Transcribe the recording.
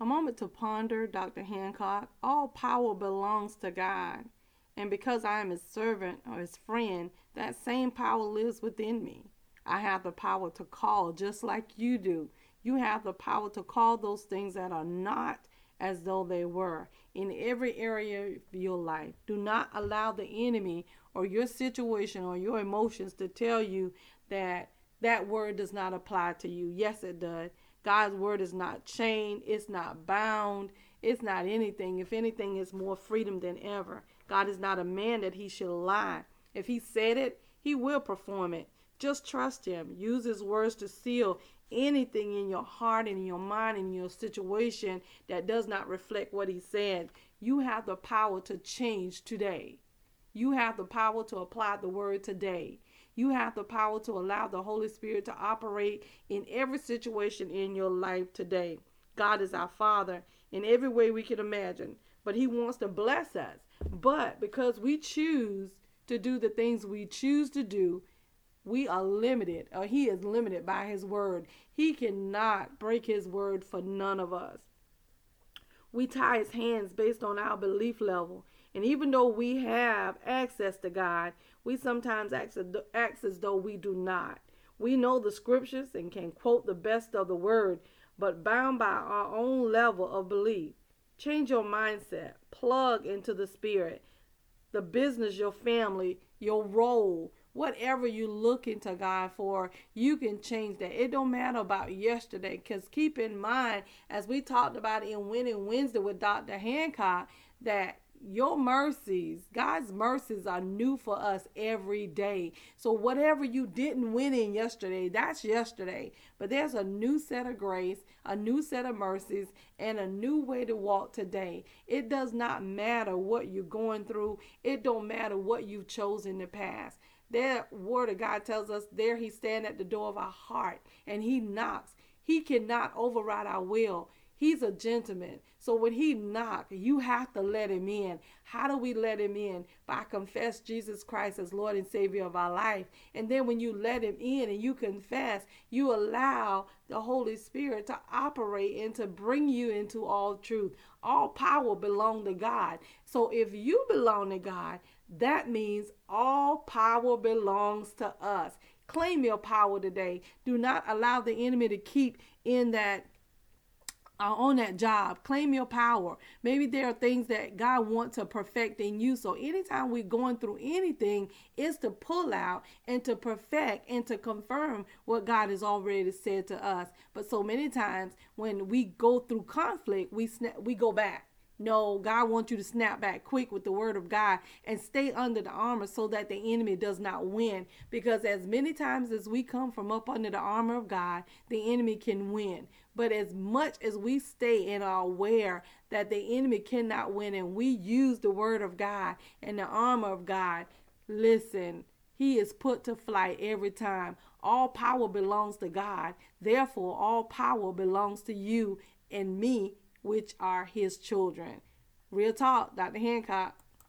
A moment to ponder, Dr. Hancock. All power belongs to God. And because I am his servant or his friend, that same power lives within me. I have the power to call just like you do. You have the power to call those things that are not as though they were in every area of your life. Do not allow the enemy or your situation or your emotions to tell you that that word does not apply to you. Yes, it does. God's word is not chained, it's not bound, it's not anything. If anything, it's more freedom than ever. God is not a man that he should lie. If he said it, he will perform it. Just trust him. Use his words to seal anything in your heart and in your mind in your situation that does not reflect what he said. You have the power to change today. You have the power to apply the word today. You have the power to allow the Holy Spirit to operate in every situation in your life today. God is our Father in every way we can imagine, but He wants to bless us. But because we choose to do the things we choose to do, we are limited, or He is limited by His word. He cannot break His word for none of us. We tie His hands based on our belief level. And even though we have access to God, we sometimes act, as though we do not. We know the scriptures and can quote the best of the word, but bound by our own level of belief. Change your mindset, plug into the spirit, the business, your family, your role, whatever you look into God for, you can change that. It don't matter about yesterday, because keep in mind, as we talked about in Winning Wednesday with Dr. Hancock, that your mercies, God's mercies are new for us every day. So whatever you didn't win in yesterday, that's yesterday. But there's a new set of grace, a new set of mercies, and a new way to walk today. It does not matter what you're going through. It don't matter what you've chosen the past. That word of God tells us there he stand at the door of our heart and he knocks. He cannot override our will. He's a gentleman. So when he knock, you have to let him in. How do we let him in? By confess Jesus Christ as Lord and Savior of our life. And then when you let him in and you confess, you allow the Holy Spirit to operate and to bring you into all truth. All power belong to God. So if you belong to God, that means all power belongs to us. Claim your power today. Do not allow the enemy to keep in that uh, on that job. Claim your power. Maybe there are things that God wants to perfect in you. So anytime we're going through anything, is to pull out and to perfect and to confirm what God has already said to us. But so many times when we go through conflict, we snap, we go back. No, God wants you to snap back quick with the word of God and stay under the armor so that the enemy does not win. Because as many times as we come from up under the armor of God, the enemy can win. But as much as we stay and are aware that the enemy cannot win and we use the word of God and the armor of God, listen, he is put to flight every time. All power belongs to God. Therefore, all power belongs to you and me, which are his children. Real talk, Dr. Hancock.